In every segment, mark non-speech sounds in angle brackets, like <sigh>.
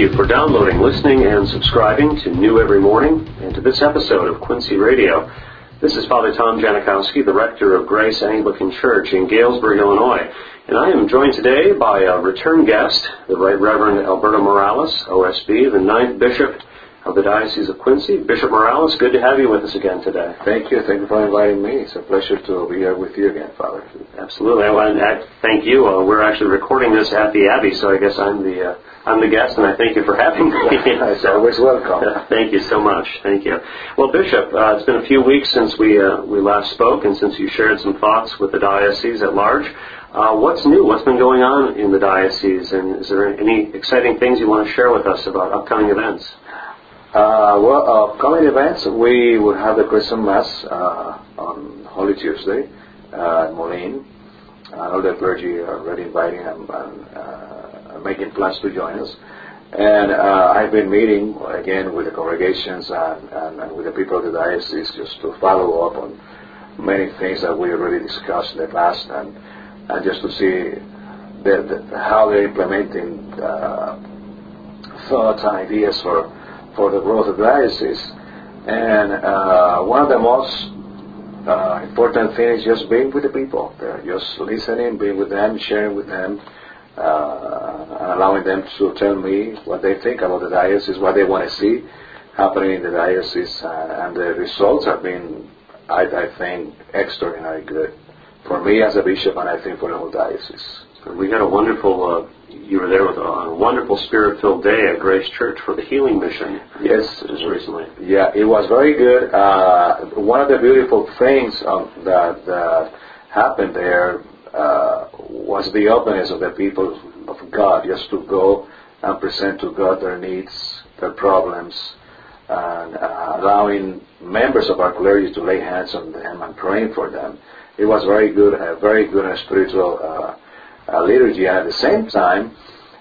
you for downloading, listening, and subscribing to New Every Morning and to this episode of Quincy Radio. This is Father Tom Janikowski, the rector of Grace Anglican Church in Galesburg, Illinois. And I am joined today by a return guest, the Right Reverend Alberto Morales, OSB, the ninth bishop of the Diocese of Quincy. Bishop Morales, good to have you with us again today. Thank you. Thank you for inviting me. It's a pleasure to be here with you again, Father. Absolutely. I want to thank you. Uh, we're actually recording this at the Abbey, so I guess I'm the uh, I'm the guest, and I thank you for having me. <laughs> it's always welcome. <laughs> thank you so much. Thank you. Well, Bishop, uh, it's been a few weeks since we uh, we last spoke, and since you shared some thoughts with the diocese at large. Uh, what's new? What's been going on in the diocese, and is there any exciting things you want to share with us about upcoming events? Uh, well, upcoming events, we will have the Chrism Mass uh, on Holy Tuesday uh, at Moline. all the clergy are already inviting and, and making plans to join us. And I've been meeting again with the congregations and, and, and, with the people of the diocese just to follow up on many things that we already discussed in the past and, and just to see the, the, how they're implementing uh, thoughts and ideas for for the growth of the diocese. And uh, one of the most uh, important things is just being with the people, just listening, being with them, sharing with them, uh, allowing them to tell me what they think about the diocese, what they want to see happening in the diocese, uh, and the results have been, I, I think, extraordinarily good for me as a bishop, and I think for the whole diocese. We had a wonderful uh, you were there with a wonderful spirit-filled day at Grace Church for the healing mission. Yes, just recently. Yeah, it was very good. Uh, one of the beautiful things um, that uh, happened there uh, was the openness of the people of God, just to go and present to God their needs, their problems, and uh, allowing members of our clergy to lay hands on them and praying for them. It was very good, a very good and spiritual uh, uh, liturgy. And at the same time,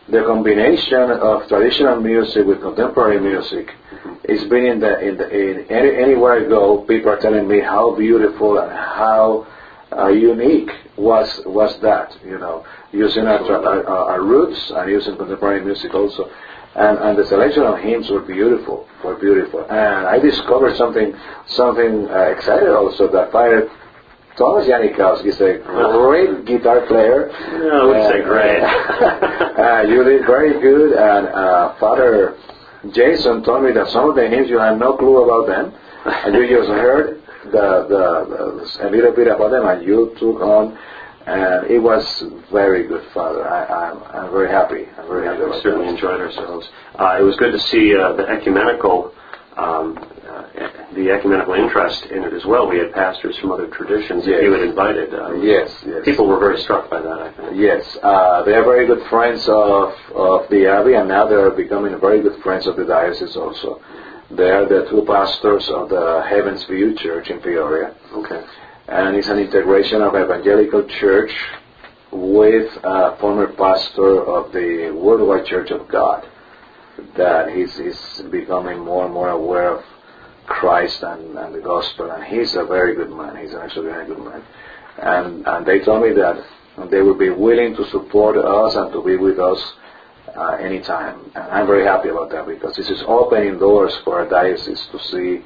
the combination of traditional music with contemporary music is bringing the, in the in any, anywhere I go, people are telling me how beautiful and how uh, unique was was that. You know, using our, our, our, roots and using contemporary music also. And, and the selection of hymns were beautiful, were beautiful. And I discovered something something uh, exciting also that Father Thomas Janikowski is a great guitar player. No, I would say great. <laughs> uh, you did very good, and uh, Father Jason told me that some of the names you had no clue about them, and you just heard the, the, the, a little bit about them, and you took on and it was very good, Father. I, am I'm, I'm very happy. I'm very happy. We certainly that. enjoyed ourselves. Uh, it was good to see uh, the ecumenical um, the ecumenical interest in it as well. We had pastors from other traditions yes. that you had invited. Uh, yes, yes. People were very struck by that, I think. Yes. Uh, they are very good friends of, of the Abbey, and now they are becoming very good friends of the diocese also. They are the two pastors of the Heavens View Church in Peoria. Okay. And it's an integration of evangelical church with a former pastor of the Worldwide Church of God that he's, he's becoming more and more aware of Christ and, and the gospel, and he's a very good man. He's actually a very good man. And, and they told me that they would be willing to support us and to be with us uh, anytime. And I'm very happy about that because this is opening doors for our diocese to see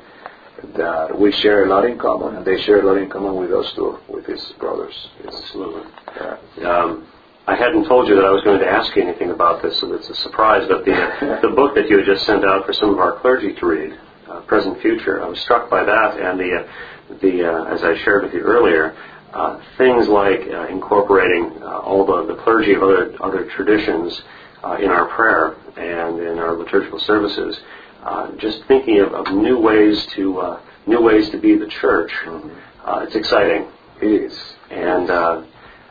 that we share a lot in common, and they share a lot in common with us too, with his brothers. Absolutely. Yeah. Um, I hadn't told you that I was going to ask you anything about this, so it's a surprise. But the <laughs> the book that you had just sent out for some of our clergy to read, uh, present future. I was struck by that, and the uh, the uh, as I shared with you earlier, uh, things like uh, incorporating uh, all the, the clergy of other other traditions uh, in our prayer and in our liturgical services. Uh, just thinking of, of new ways to uh, new ways to be the church. Mm-hmm. Uh, it's exciting. It is, and.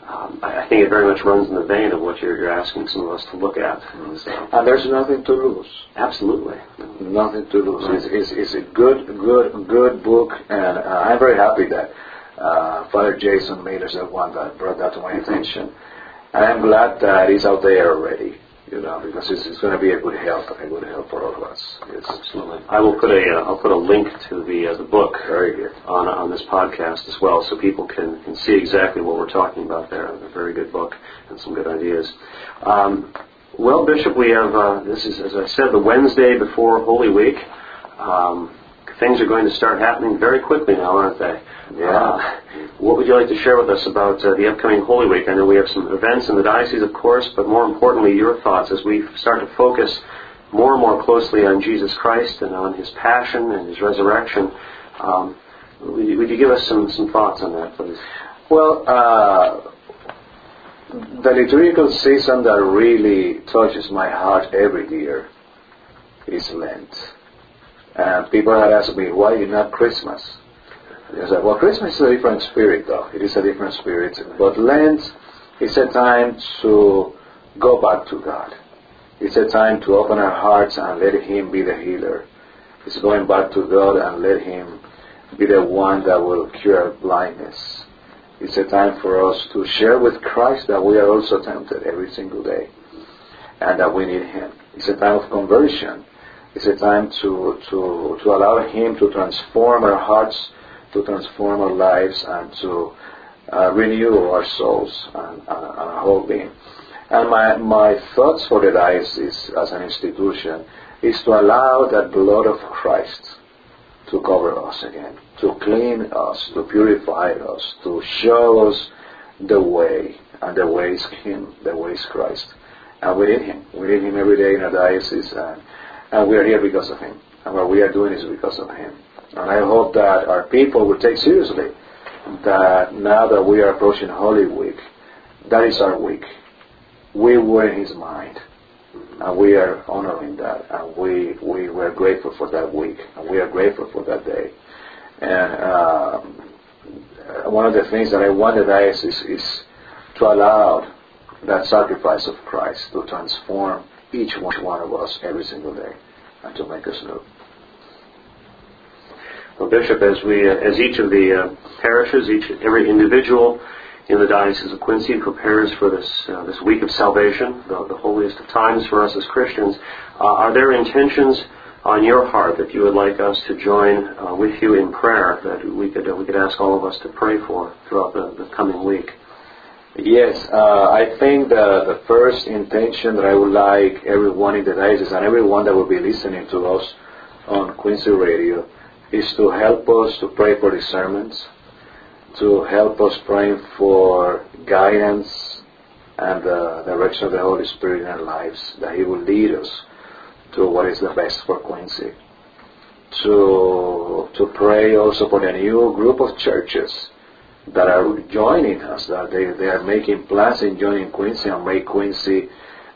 Um, I think it very much runs in the vein of what you're, you're asking some of us to look at. So. And there's nothing to lose. Absolutely. Nothing to lose. Right. It's, it's, it's, a good, good, good book, and uh, I'm very happy that uh, Father Jason Miller is the one that brought that to my attention. And I'm glad that it's out there already you know, because it's, it's going to be a good help, a good help for all of us. Yes. Absolutely. I will put a uh, I'll put a link to the uh, the book very good on on this podcast as well, so people can can see exactly what we're talking about there. A very good book and some good ideas. Um, Well, Bishop, we have, uh, this is, as I said, the Wednesday before Holy Week. Um, things are going to start happening very quickly now, aren't they? Yeah. Uh, what would you like to share with us about uh, the upcoming Holy Week? I know we have some events in the diocese, of course, but more importantly, your thoughts as we start to focus more and more closely on Jesus Christ and on His passion and His resurrection. Um, would, you, would you give us some, some thoughts on that, please? Well, uh, the liturgical season that really touches my heart every year is Lent. And people have asked me, why you not Christmas? I said, well, Christmas is a different spirit, though. It is a different spirit. But Lent is a time to go back to God. It's a time to open our hearts and let Him be the healer. It's going back to God and let Him be the one that will cure blindness. It's a time for us to share with Christ that we are also tempted every single day and that we need Him. It's a time of conversion. It's a time to, to, to allow Him to transform our hearts, to transform our lives, and to uh, renew our souls and, and, and our whole being. And my, my thoughts for the diocese as an institution is to allow that blood of Christ to cover us again, to clean us, to purify us, to show us the way, and the way is Him, the way is Christ. And we need Him. We need Him every day in our diocese, and, and we are here because of Him. And what we are doing is because of Him. And I hope that our people will take seriously that now that we are approaching Holy Week, that is our week. We were in His mind and we are honoring that, and we we were grateful for that week, and we are grateful for that day. And um, one of the things that I want the diocese is, is to allow that sacrifice of Christ to transform each one of us every single day, and to make us new. Well, Bishop, as we, uh, as each of the uh, parishes, each every individual in the Diocese of Quincy prepares for this uh, this week of salvation, the, the, holiest of times for us as Christians. Uh, are there intentions on your heart that you would like us to join uh, with you in prayer that we could uh, we could ask all of us to pray for throughout the, the coming week? Yes, uh, I think the first intention that I would like everyone in the diocese and everyone that will be listening to us on Quincy Radio is to help us to pray for discernment to help us praying for guidance and the direction of the Holy Spirit in our lives, that He will lead us to what is the best for Quincy. To, to pray also for the new group of churches that are joining us, that they, they are making plans in joining Quincy and make Quincy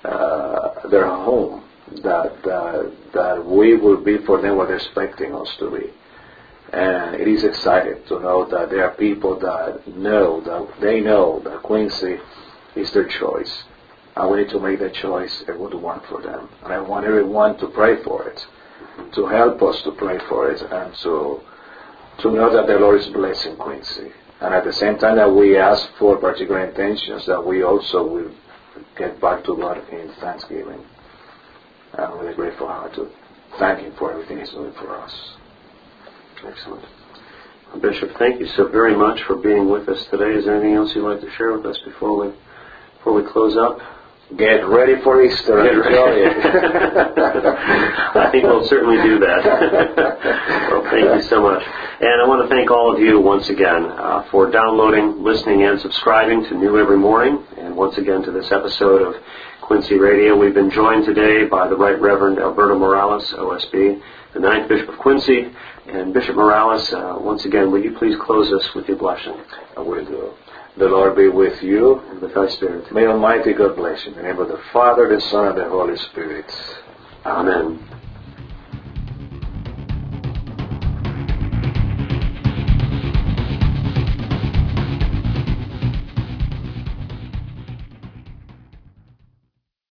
uh, their home, that, that, that we will be for them what they're expecting us to be. And it is exciting to know that there are people that know, that they know that Quincy is their choice. And we need to make that choice a good one for them. And I want everyone to pray for it, to help us to pray for it, and to, to know that the Lord is blessing Quincy. And at the same time that we ask for particular intentions, that we also will get back to God in thanksgiving. And with a grateful heart to thank Him for everything He's doing for us. Excellent. Bishop, thank you so very much for being with us today. Is there anything else you'd like to share with us before we before we close up? Get ready for Easter. Get ready. <laughs> I think we'll certainly do that. <laughs> well, thank you so much. And I want to thank all of you once again uh, for downloading, listening, and subscribing to New Every Morning, and once again to this episode of Quincy Radio. We've been joined today by the Right Reverend Alberto Morales, OSB, the Ninth Bishop of Quincy, and Bishop Morales, uh, once again, will you please close us with your blessing? I will do. The Lord be with you. And with thy spirit. May Almighty God bless you. In the name of the Father, the Son, and the Holy Spirit. Amen.